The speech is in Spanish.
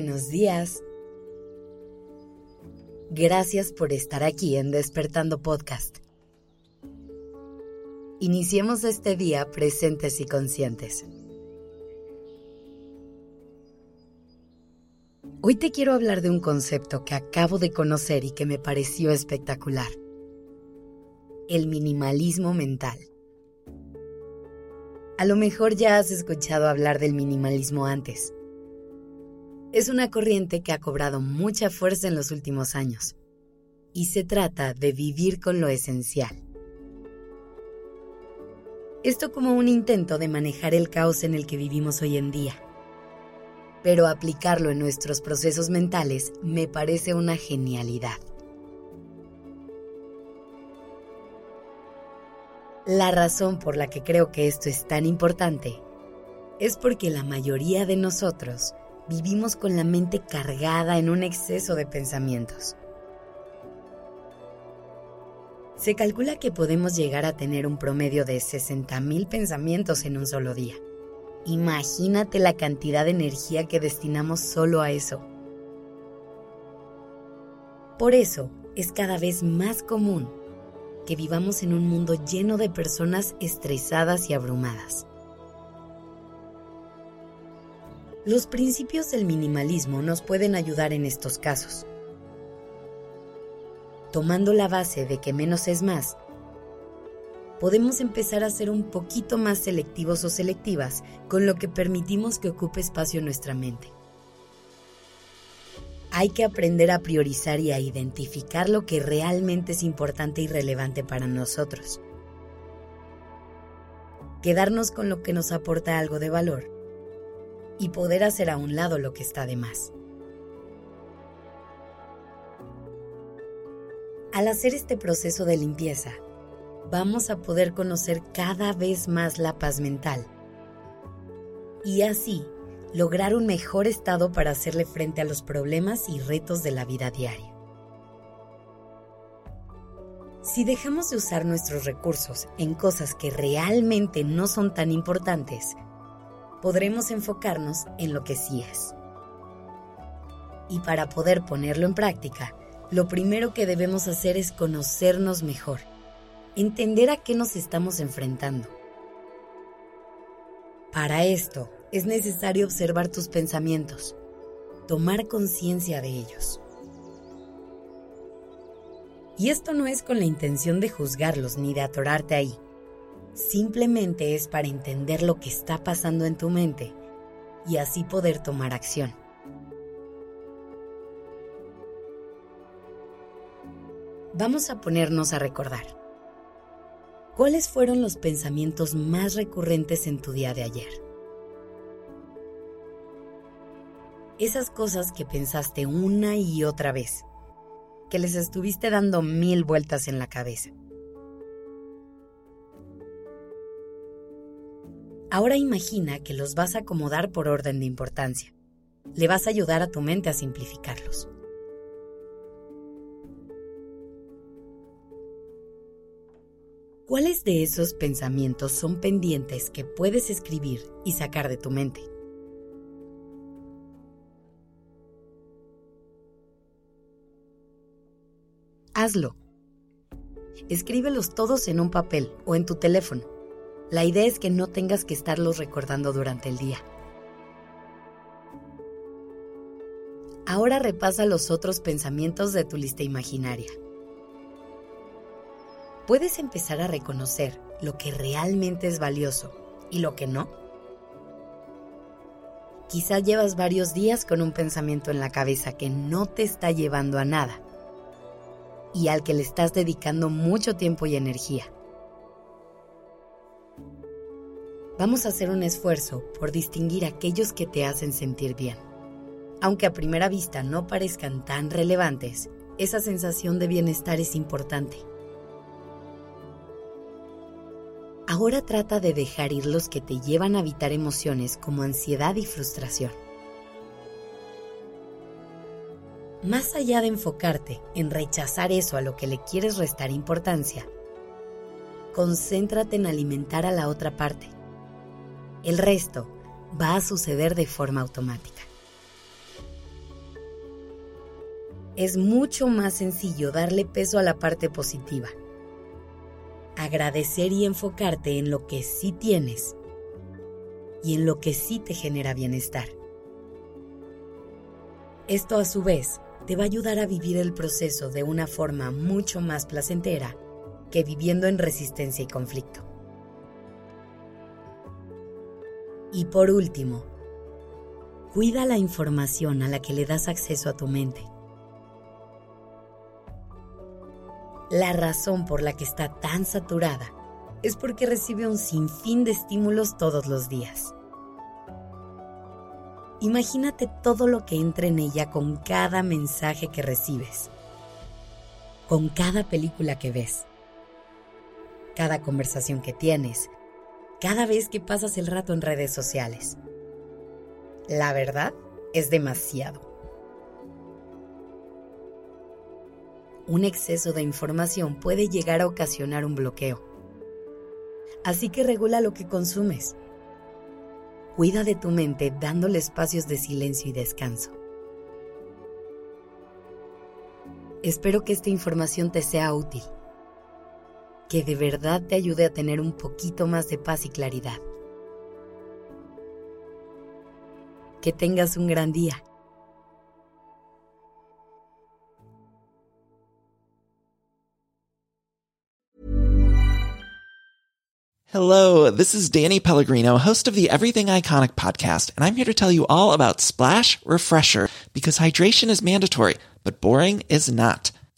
buenos días. Gracias por estar aquí en Despertando Podcast. Iniciemos este día presentes y conscientes. Hoy te quiero hablar de un concepto que acabo de conocer y que me pareció espectacular. El minimalismo mental. A lo mejor ya has escuchado hablar del minimalismo antes es una corriente que ha cobrado mucha fuerza en los últimos años y se trata de vivir con lo esencial. Esto como un intento de manejar el caos en el que vivimos hoy en día. Pero aplicarlo en nuestros procesos mentales me parece una genialidad. La razón por la que creo que esto es tan importante es porque la mayoría de nosotros vivimos con la mente cargada en un exceso de pensamientos. Se calcula que podemos llegar a tener un promedio de 60.000 pensamientos en un solo día. Imagínate la cantidad de energía que destinamos solo a eso. Por eso es cada vez más común que vivamos en un mundo lleno de personas estresadas y abrumadas. Los principios del minimalismo nos pueden ayudar en estos casos. Tomando la base de que menos es más, podemos empezar a ser un poquito más selectivos o selectivas con lo que permitimos que ocupe espacio nuestra mente. Hay que aprender a priorizar y a identificar lo que realmente es importante y relevante para nosotros. Quedarnos con lo que nos aporta algo de valor y poder hacer a un lado lo que está de más. Al hacer este proceso de limpieza, vamos a poder conocer cada vez más la paz mental y así lograr un mejor estado para hacerle frente a los problemas y retos de la vida diaria. Si dejamos de usar nuestros recursos en cosas que realmente no son tan importantes, podremos enfocarnos en lo que sí es. Y para poder ponerlo en práctica, lo primero que debemos hacer es conocernos mejor, entender a qué nos estamos enfrentando. Para esto es necesario observar tus pensamientos, tomar conciencia de ellos. Y esto no es con la intención de juzgarlos ni de atorarte ahí Simplemente es para entender lo que está pasando en tu mente y así poder tomar acción. Vamos a ponernos a recordar. ¿Cuáles fueron los pensamientos más recurrentes en tu día de ayer? Esas cosas que pensaste una y otra vez, que les estuviste dando mil vueltas en la cabeza. Ahora imagina que los vas a acomodar por orden de importancia. Le vas a ayudar a tu mente a simplificarlos. ¿Cuáles de esos pensamientos son pendientes que puedes escribir y sacar de tu mente? Hazlo. Escríbelos todos en un papel o en tu teléfono la idea es que no tengas que estarlos recordando durante el día. Ahora repasa los otros pensamientos de tu lista imaginaria. Puedes empezar a reconocer lo que realmente es valioso y lo que no. Quizá llevas varios días con un pensamiento en la cabeza que no te está llevando a nada y al que le estás dedicando mucho tiempo y energía. Vamos a hacer un esfuerzo por distinguir aquellos que te hacen sentir bien. Aunque a primera vista no parezcan tan relevantes, esa sensación de bienestar es importante. Ahora trata de dejar ir los que te llevan a evitar emociones como ansiedad y frustración. Más allá de enfocarte en rechazar eso a lo que le quieres restar importancia, concéntrate en alimentar a la otra parte el resto va a suceder de forma automática. es mucho más sencillo darle peso a la parte positiva. Agradecer y enfocarte en lo que sí tienes y en lo que sí te genera bienestar. Esto a su vez te va a ayudar a vivir el proceso de una forma mucho más placentera que viviendo en resistencia y conflicto. Y por último, cuida la información a la que le das acceso a tu mente. La razón por la que está tan saturada es porque recibe un sinfín de estímulos todos los días. Imagínate todo lo que entra en ella con cada mensaje que recibes, con cada película que ves, cada conversación que tienes, cada vez que pasas el rato en redes sociales. La verdad es demasiado. Un exceso de información puede llegar a ocasionar un bloqueo. Así que regula lo que consumes Cuida de tu mente dándole espacios de silencio y descanso. Espero que esta información te sea útil, que de verdad te ayude a tener un poquito más de paz y claridad. Que tengas un gran día. Hello, this is Danny Pellegrino, host of the Everything Iconic podcast, and I'm here to tell you all about Splash Refresher because hydration is mandatory, but boring is not.